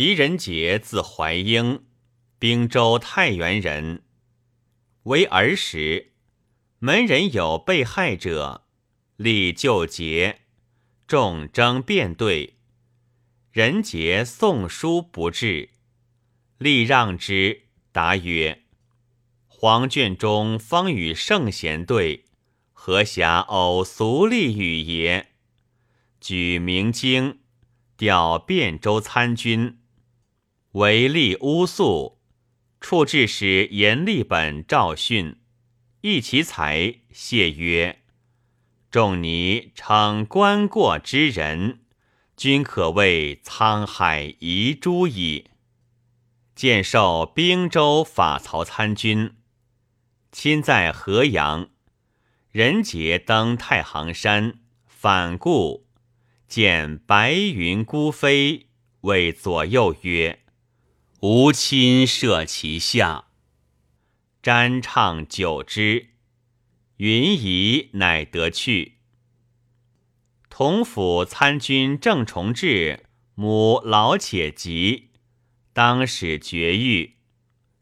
狄仁杰字怀英，滨州太原人。为儿时，门人有被害者，立救节，众争辩对。仁杰送书不至，立让之，答曰：“黄卷中方与圣贤对，何暇偶俗立语也？”举明经，调汴州参军，为立乌素。处置使严立本赵训，议其才，谢曰：“仲尼称观过之人，均可谓沧海遗珠矣。”见授兵州法曹参军，亲在河阳。人杰登太行山，反顾见白云孤飞，谓左右曰。吾亲设其下，瞻唱久之，云移乃得去。同府参军郑崇志母老且疾，当使绝育。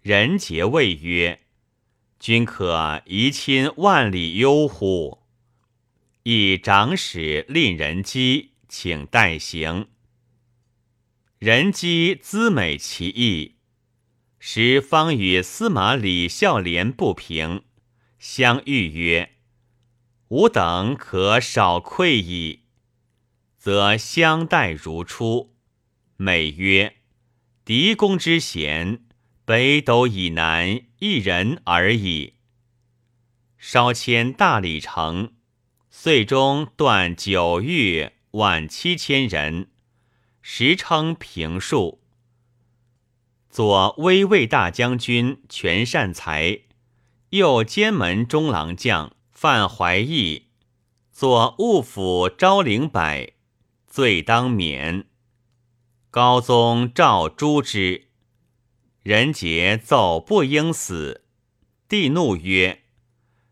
人杰谓曰：“君可移亲万里忧乎？”以长史令人机，请代行。人机资美其意，时方与司马李孝廉不平，相遇曰：“吾等可少愧矣。”则相待如初。美曰：“狄公之贤，北斗以南一人而已。”稍迁大理城，岁中断九域万七千人。时称平数。左威卫大将军全善才，右监门中郎将范怀义，左务府昭陵柏，罪当免。高宗诏诛之。人杰奏不应死，帝怒曰：“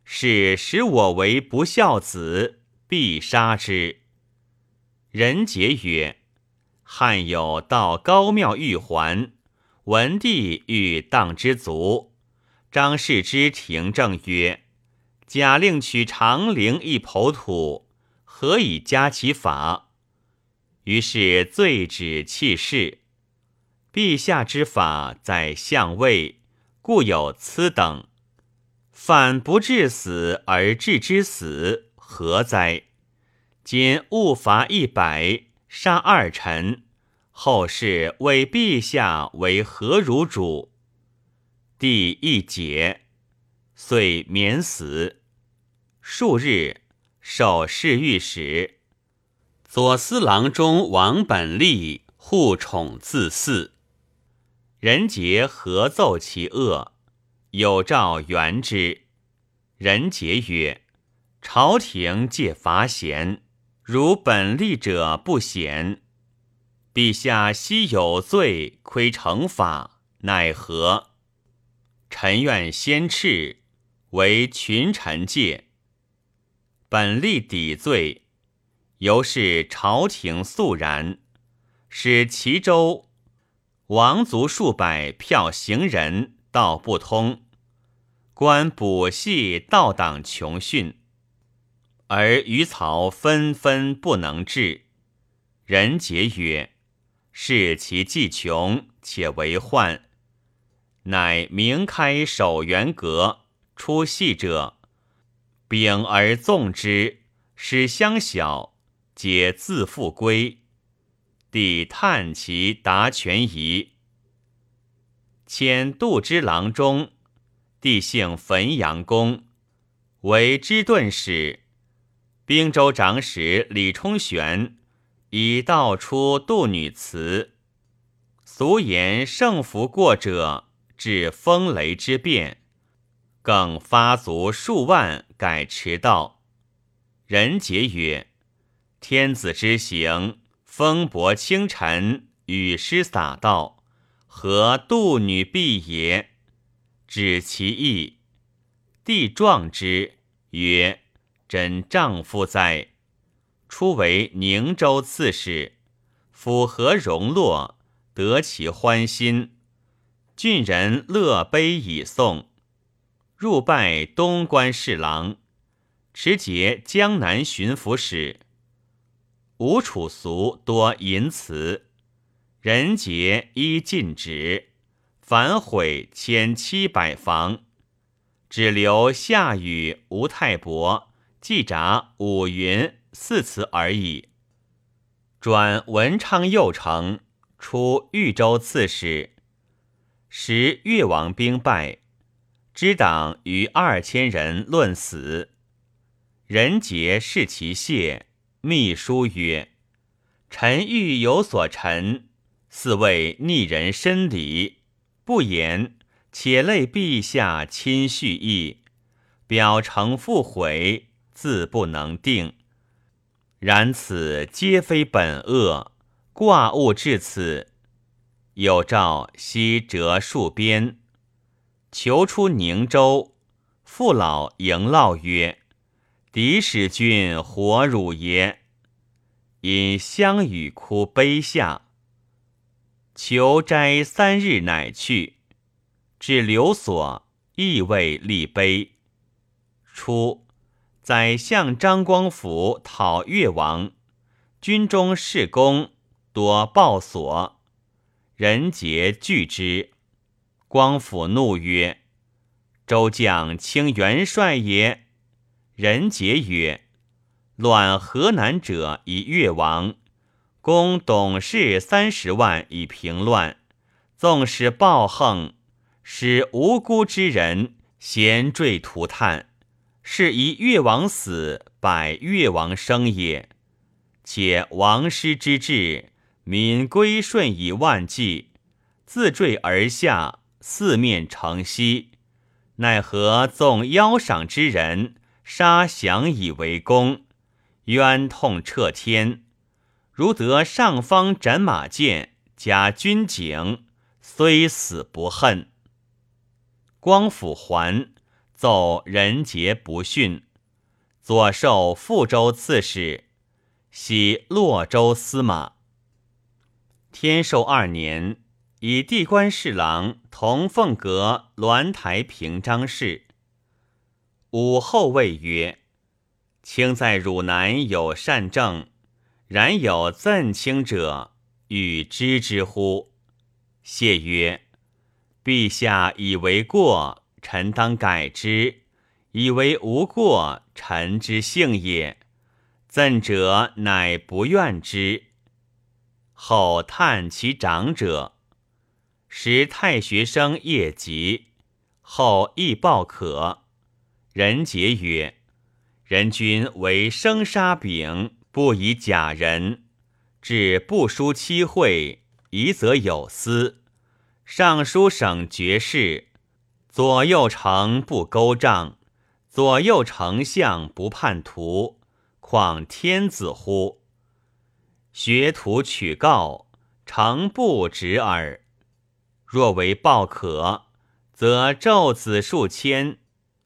是使我为不孝子，必杀之。”人杰曰。汉有道高庙玉环，文帝欲当之足。张氏之廷正曰：“假令取长陵一抔土，何以加其法？”于是罪止弃市。陛下之法在相位，故有此等。反不致死而致之死，何哉？今误罚一百。杀二臣，后世为陛下为何如主？帝一解，遂免死。数日，受侍御史。左司郎中王本立护宠自祀。人杰合奏其恶，有诏援之。人杰曰：“朝廷借罚贤。”如本立者不显，陛下昔有罪，亏惩罚，奈何？臣愿先斥，为群臣戒。本立抵罪，由是朝廷肃然，使齐州王族数百票行人道不通，官补系盗党穷训。而余草纷纷不能治，人杰曰：“视其既穷，且为患。”乃明开守元阁，出戏者，秉而纵之，使乡小，皆自复归。帝叹其达权宜，迁度之郎中，帝姓汾阳公，为知顿使。兵州长史李冲玄以道出杜女词，俗言胜福过者，致风雷之变，更发卒数万改驰道。人杰曰：“天子之行，风伯清晨，雨湿洒道，何杜女必也？”指其意，帝壮之曰。真丈夫哉！初为宁州刺史，府河荣落，得其欢心，郡人乐悲以送。入拜东关侍郎，持节江南巡抚使。吴楚俗多淫词，人杰依禁止，反毁千七百房，只留夏禹、吴太伯、季札、五云四词而已。转文昌右丞，出豫州刺史。时越王兵败。知党于二千人论死，人杰视其谢，密书曰：“臣欲有所陈，似谓逆人深礼，不言，且累陛下亲叙意，表诚复悔，自不能定。然此皆非本恶，挂物至此。有诏悉折戍边。”求出宁州，父老迎烙曰：“敌使君活汝也。”因相与哭悲下。求斋三日，乃去。至留所，亦未立碑。初，宰相张光辅讨越王，军中士公多报所，人杰惧之。光甫怒曰：“周将卿元帅也。”人杰曰：“乱河南者以越王，攻董氏三十万以平乱。纵使暴横，使无辜之人咸坠涂炭，是以越王死，百越王生也。且王师之志，民归顺以万计，自坠而下。”四面城西，奈何纵邀赏之人，杀降以为功，冤痛彻天。如得上方斩马剑，加军警，虽死不恨。光复还，奏人杰不逊，左授富州刺史，徙洛州司马。天寿二年。以地官侍郎同凤阁鸾台平章事。武后谓曰：“卿在汝南有善政，然有赠卿者，欲知之乎？”谢曰：“陛下以为过，臣当改之；以为无过，臣之幸也。赠者乃不愿之。”后叹其长者。时太学生业疾，后亦报可。人杰曰：“人君为生杀柄，不以假人。至不书期会，疑则有司。尚书省爵士，左右丞不勾账，左右丞相不叛徒，况天子乎？学徒取告，诚不直耳。”若为报可，则咒子数千，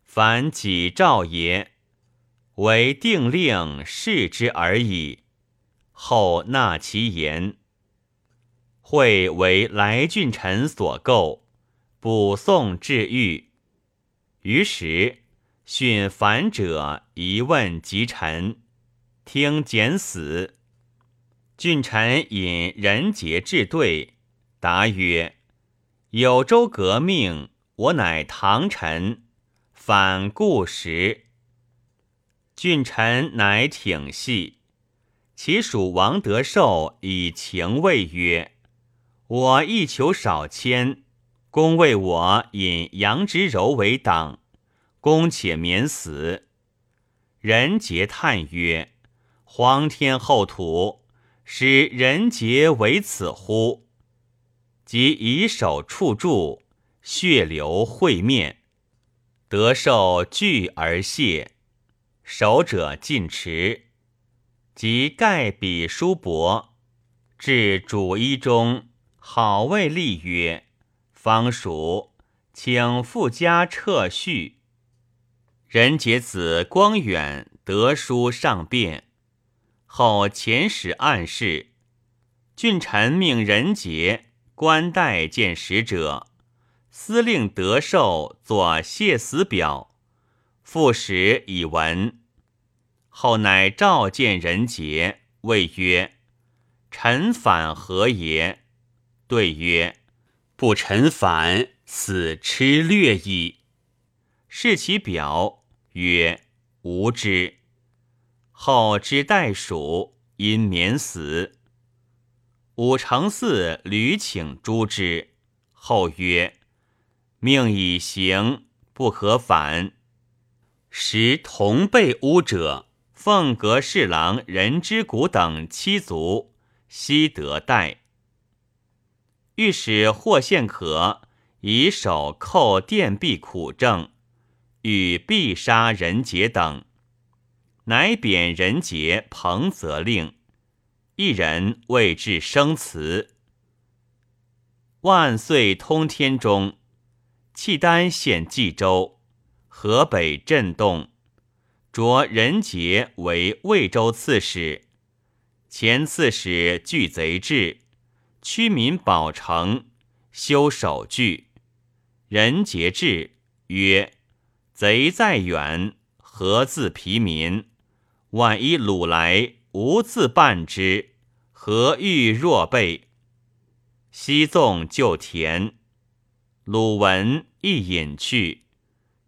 凡几诏也。为定令示之而已。后纳其言。会为来郡臣所构，补送至狱。于时训反者一问及臣，听简死。郡臣引人杰至对，答曰。有州革命，我乃唐臣，反故时。郡臣乃挺系，其属王德寿以情谓曰：“我亦求少迁，公为我引杨之柔为党，公且免死。”人杰叹曰：“皇天厚土，使人杰为此乎？”即以手触柱，血流会面，得受惧而谢。守者尽持，即盖笔书帛，至主衣中，好谓立曰：“方蜀，请附加撤序。”人杰子光远得书上便，后遣使暗示，郡臣命人杰。官代见使者，司令得寿作谢死表，副使以闻。后乃召见人杰，谓曰：“臣反何也？”对曰：“不臣反，死痴略矣。”视其表，曰：“无之。”后知代蜀，因免死。武承嗣屡请诛之，后曰：“命已行，不可反。”时同被诬者。凤阁侍郎任之谷等七族悉得代。御史霍献可以手扣殿壁苦政，与必杀人杰等，乃贬人杰彭泽令，一人为至生祠。万岁通天中，契丹献冀州，河北震动。着人杰为魏州刺史，前刺史拒贼至，驱民保城，修守具。人节至，曰：“贼在远，何自疲民？万一虏来，无自办之，何欲若备？”西纵就田，鲁文亦隐去，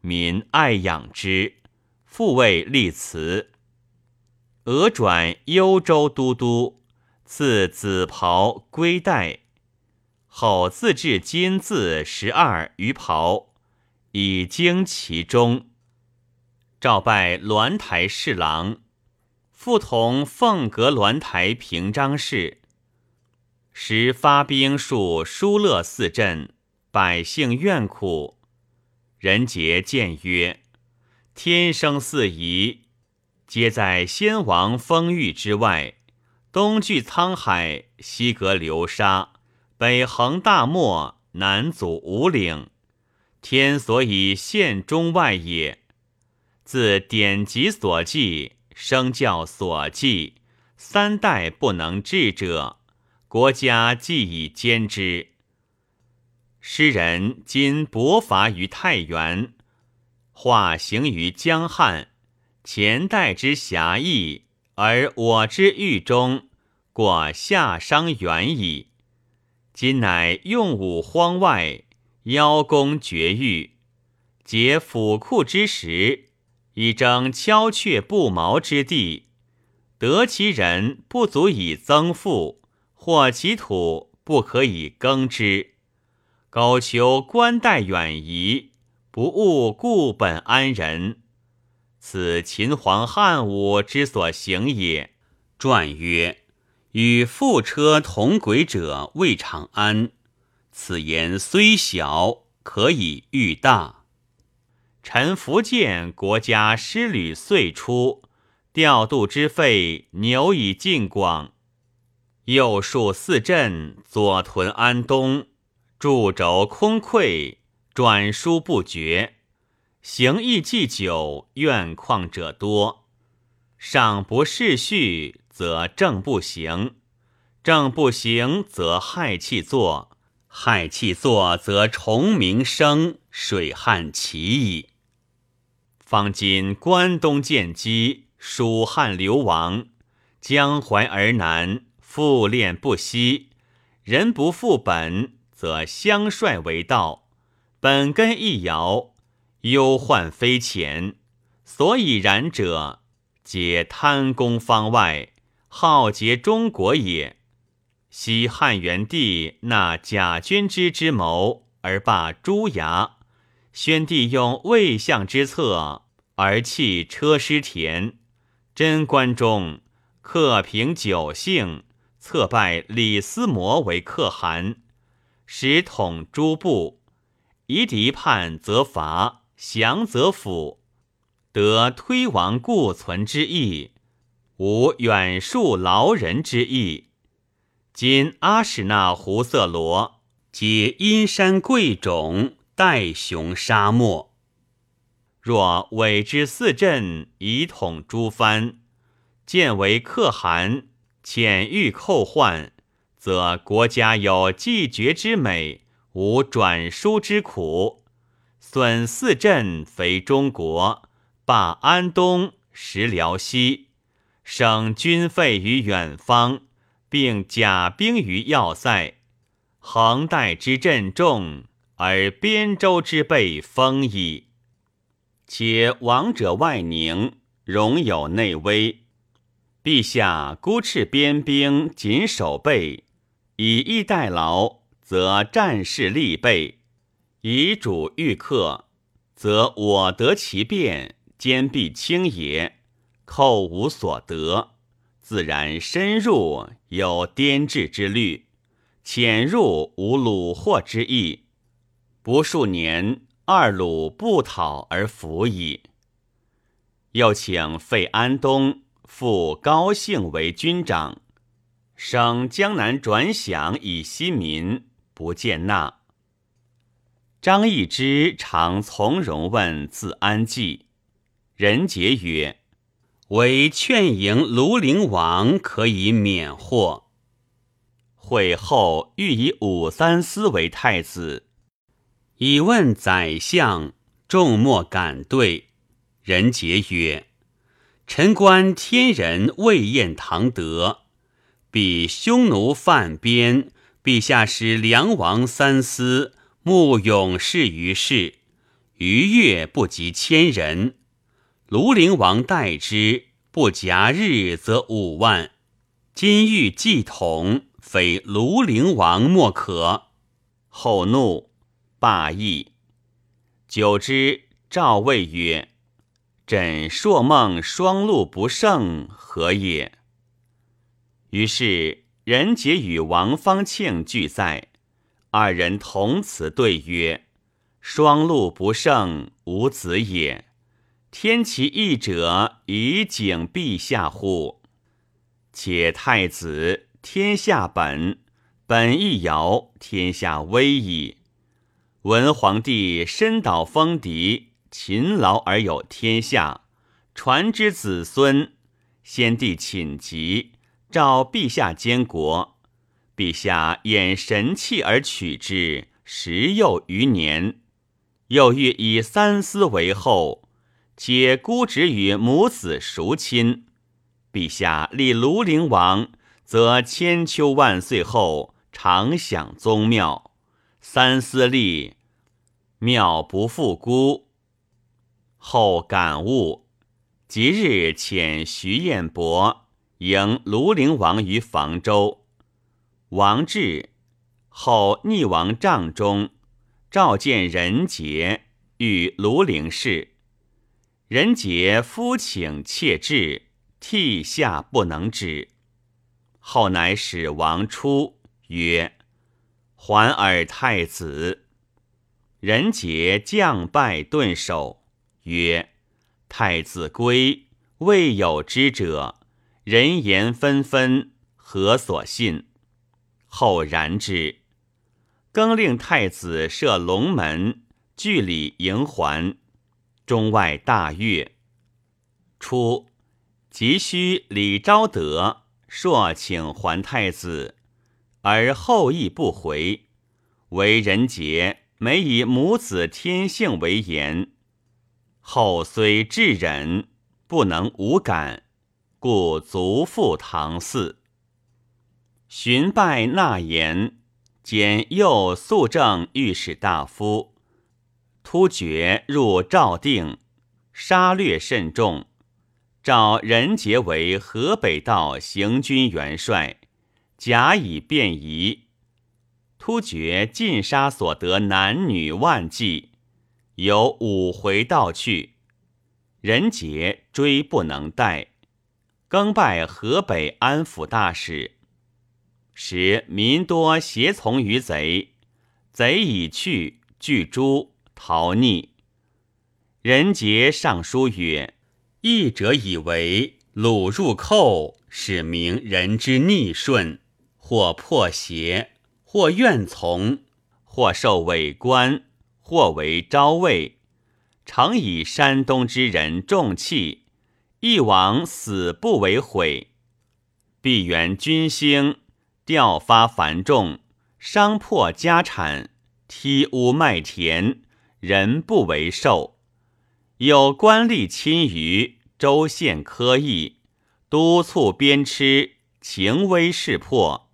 民爱养之。复位立祠，俄转幽州都督，赐紫袍归带，后自制金字十二余袍，以经其中。召拜鸾台侍郎，复同凤阁鸾台平章事。时发兵戍疏勒四镇，百姓怨苦。人杰谏曰。天生四夷，皆在先王封域之外。东据沧海，西隔流沙，北横大漠，南阻五岭。天所以现中外也。自典籍所记，生教所记，三代不能治者，国家既已兼之。诗人今薄伐于太原。化行于江汉，前代之侠义，而我之狱中，果夏商远矣。今乃用武荒外，邀功绝域，劫府库之时，以争敲却不毛之地，得其人不足以增富，或其土不可以耕之，苟求官代远移。不务固本安人，此秦皇汉武之所行也。传曰：“与覆车同轨者未长安。”此言虽小，可以喻大。臣福建国家师旅岁出，调度之费牛以尽广。右戍四镇，左屯安东，驻轴空溃。转书不绝，行义既久，怨旷者多。上不世序，则政不行；政不行，则害气作；害气作，则虫鸣生，水旱起矣。方今关东见机，蜀汉流亡，江淮而南，复练不息。人不复本，则相率为道。本根一摇，忧患非浅，所以然者，皆贪功方外，好劫中国也。昔汉元帝纳贾君之之谋而罢朱牙，宣帝用魏相之策而弃车师田，贞观中克平九姓，策拜李思摩为可汗，使统诸部。夷狄叛则伐，降则抚，得推亡故存之意，无远戍劳人之意。今阿史那胡色罗，皆阴山贵种，代雄沙漠。若委之四镇，以统诸藩，见为可汗，遣欲寇患，则国家有既绝之美，无转输之苦。损四镇，肥中国，霸安东，食辽西，省军费于远方，并甲兵于要塞。横带之阵重，而边州之备丰矣。且王者外宁，容有内危。陛下孤斥边兵，谨守备。以逸待劳，则战事利备；以主遇客，则我得其变，坚必轻也。寇无所得，自然深入有颠治之虑，潜入无虏获之意。不数年，二鲁不讨而服矣。又请费安东，复高兴为军长。省江南转饷以息民，不见纳。张易之常从容问自安济，人杰曰：“唯劝迎庐陵王，可以免祸。”会后欲以武三思为太子，以问宰相，众莫敢对。人杰曰：“臣观天人未厌唐德。”彼匈奴犯边，陛下使梁王三思慕勇士于世，逾越不及千人。庐陵王待之，不夹日则五万。今欲祭统，非庐陵王莫可。后怒，罢议。久之，赵魏曰：“朕朔梦双鹿不胜，何也？”于是人杰与王方庆俱在，二人同辞对曰：“双陆不胜，无子也。天其意者，以警陛下乎？且太子天下本，本一尧，天下危矣。文皇帝深岛封敌，勤劳而有天下，传之子孙。先帝寝疾。”召陛下监国，陛下掩神器而取之，十又余年。又欲以三思为后，且孤侄与母子孰亲？陛下立庐陵王，则千秋万岁后常享宗庙。三思立，庙不复孤。后感悟，即日遣徐彦博。迎庐陵王于房州，王至后，逆王帐中，召见人杰，与庐陵氏。人杰夫请妾至，涕下不能止。后乃使王出，曰：“还尔太子。”人杰将拜顿首，曰：“太子归，未有之者。”人言纷纷，何所信？后然之。更令太子设龙门，据礼迎还。中外大悦。初，急需李昭德，朔请还太子，而后亦不回。为人杰每以母子天性为言。后虽至忍，不能无感。故卒赴唐寺，寻拜纳言，兼右肃正御史大夫。突厥入赵定，杀掠甚重。召任杰为河北道行军元帅，甲乙便宜。突厥尽杀所得男女万计，有五回道去，任杰追不能待。更拜河北安抚大使，时民多胁从于贼，贼已去，拒诸逃匿。人杰上书曰：“义者以为鲁入寇，使明人之逆顺，或破邪，或愿从，或受伪官，或为昭魏，常以山东之人重器。”一王死不为悔，必援君兴，调发繁重，伤破家产，踢屋卖田，人不为寿。有官吏亲于州县科役，督促鞭笞，情威势迫，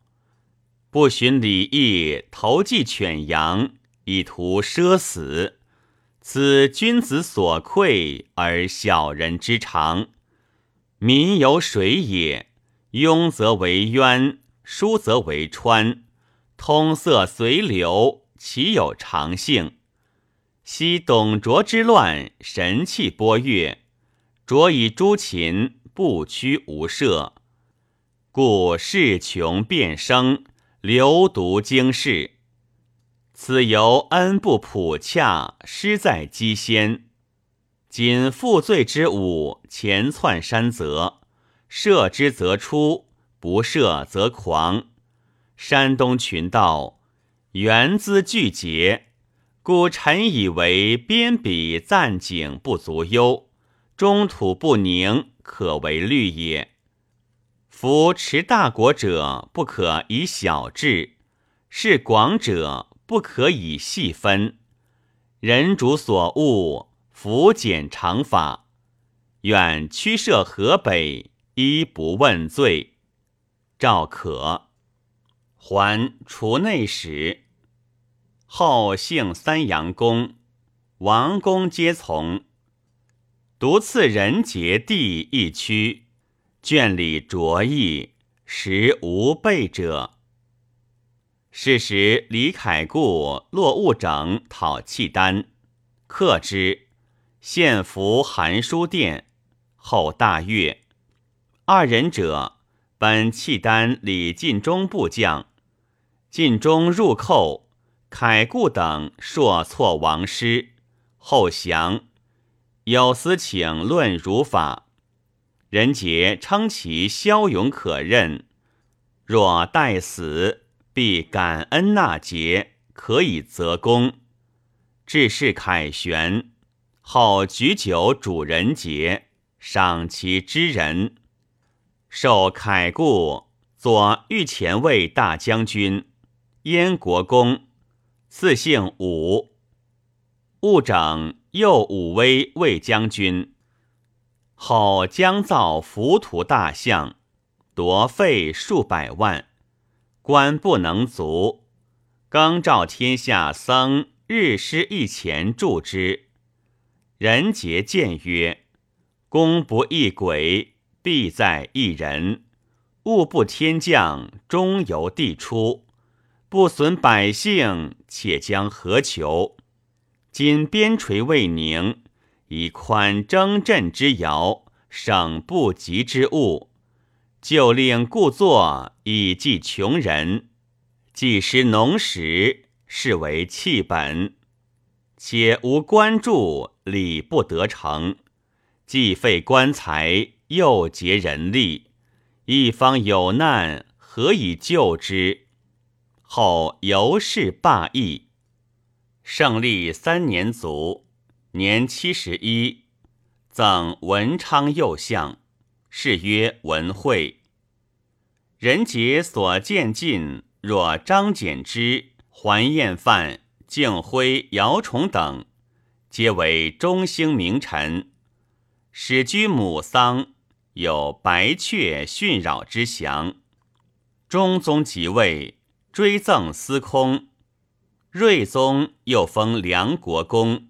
不循礼义，投寄犬羊，以图奢死。此君子所愧而小人之长。民有水也，庸则为渊，疏则为川，通塞随流，岂有常性？昔董卓之乱，神气波跃，卓以诸秦，不屈无赦，故势穷变生，流毒经世。此由恩不普洽，失在机先。仅负罪之武，前窜山泽，射之则出，不射则狂。山东群盗，原资俱竭，故臣以为边鄙暂景不足忧，中土不宁，可为虑也。夫持大国者，不可以小治；是广者。不可以细分，人主所恶，弗简常法。愿驱涉河北，一不问罪。赵可还除内史，后姓三阳公，王公皆从。独赐人杰地一区，卷里卓意，实无备者。是时，李凯故落物整讨契丹，克之，献俘韩书殿。后大悦。二人者，本契丹李晋中部将。晋中入寇，凯固等朔挫王师，后降。有司请论儒法，人杰称其骁勇可任，若待死。必感恩纳节，可以则功。致仕凯旋，后举酒主人节，赏其知人。授凯固左御前卫大将军，燕国公，赐姓武。务整右武威卫将军。后将造浮屠大象，夺费数百万。官不能足，更召天下僧日施一钱助之。人杰谏曰：“公不异鬼，必在一人；物不天降，终由地出。不损百姓，且将何求？今边陲未宁，以宽征镇之遥，省不及之物。”就令故作以济穷人，既失农时，是为弃本；且无官助，礼不得成，既废官财，又竭人力，一方有难，何以救之？后尤氏罢役。胜利三年卒，年七十一，赠文昌右相，谥曰文惠。人杰所见尽，若张柬之、桓彦范、敬辉、姚崇等，皆为中兴名臣。始居母丧，有白雀驯扰之祥。中宗即位，追赠司空。睿宗又封梁国公。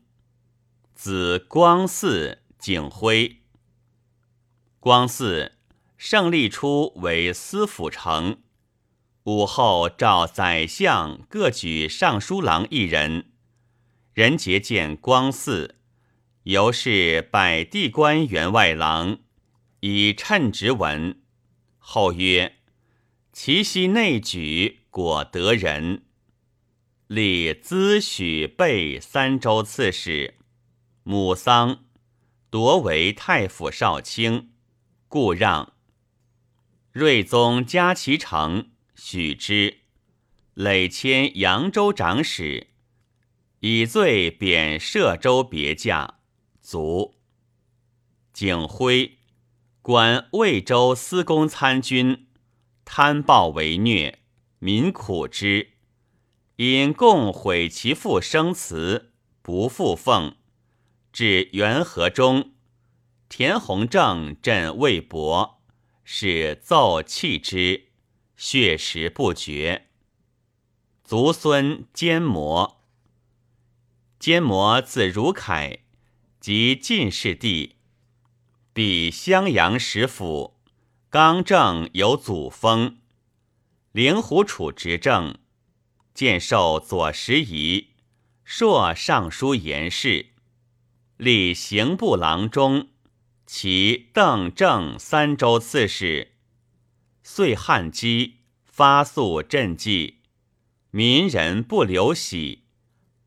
子光嗣、景辉。光嗣。胜利初为司府丞，武后召宰相各举尚书郎一人。人杰见光嗣，由是百地官员外郎，以称职文。后曰：“其悉内举，果得人。”立资许备三州刺史。母丧，夺为太府少卿，故让。睿宗加其成，许之，累迁扬州长史，以罪贬摄州别驾，卒。景辉，官魏州司功参军，贪暴为虐，民苦之。因共毁其父生祠，不复奉。至元和中，田弘正镇魏博，使奏弃之，血食不绝。族孙坚摩，坚摩字如凯，即晋士弟，比襄阳使府。刚正有祖封，灵狐楚执政，见授左拾遗，朔尚书言事，历刑部郎中，其邓正三州刺史。遂汉基，发肃赈济，民人不留喜。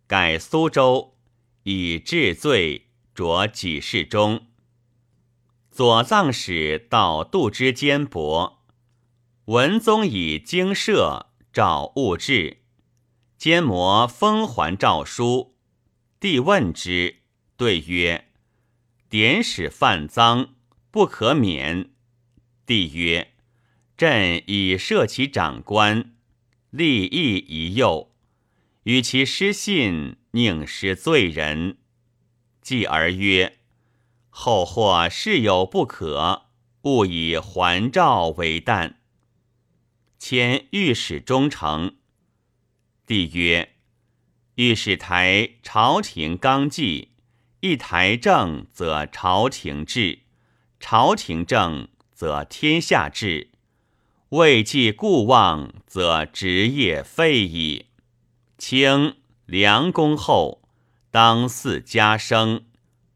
改苏州，以治罪，着己事中。左藏使到杜之坚伯，文宗以经社诏物质，坚摩封还诏书，帝问之，对曰：“典使犯赃，不可免。”帝曰：“朕已赦其长官，立意一诱，与其失信，宁失罪人。”继而曰。后或事有不可，勿以还诏为惮。迁御史中丞。帝曰：御史台朝廷纲纪，一台正则朝廷治，朝廷正则天下治。未继故望，则职业废矣。卿梁公后，当嗣家生。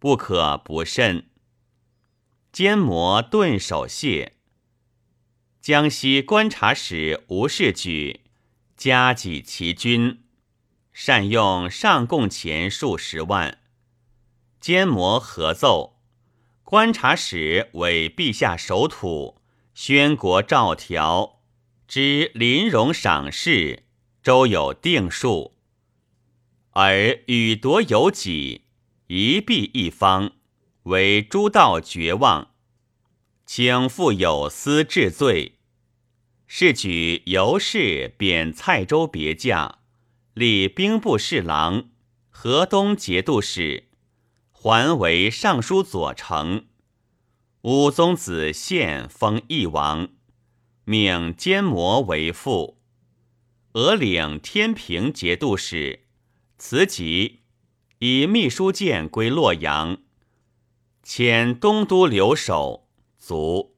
不可不慎。坚摩顿首谢。江西观察使吴世举加给其军，善用上贡钱数十万。坚摩合奏，观察使为陛下守土，宣国诏条，知临戎赏事，周有定数，而与夺有己。一弊一方，为诸道绝望，请复有司治罪。是举由是贬蔡州别驾，立兵部侍郎、河东节度使，还为尚书左丞。武宗子献封义王，命监摩为父。俄领天平节度使，辞疾。以秘书监归洛阳，遣东都留守，卒。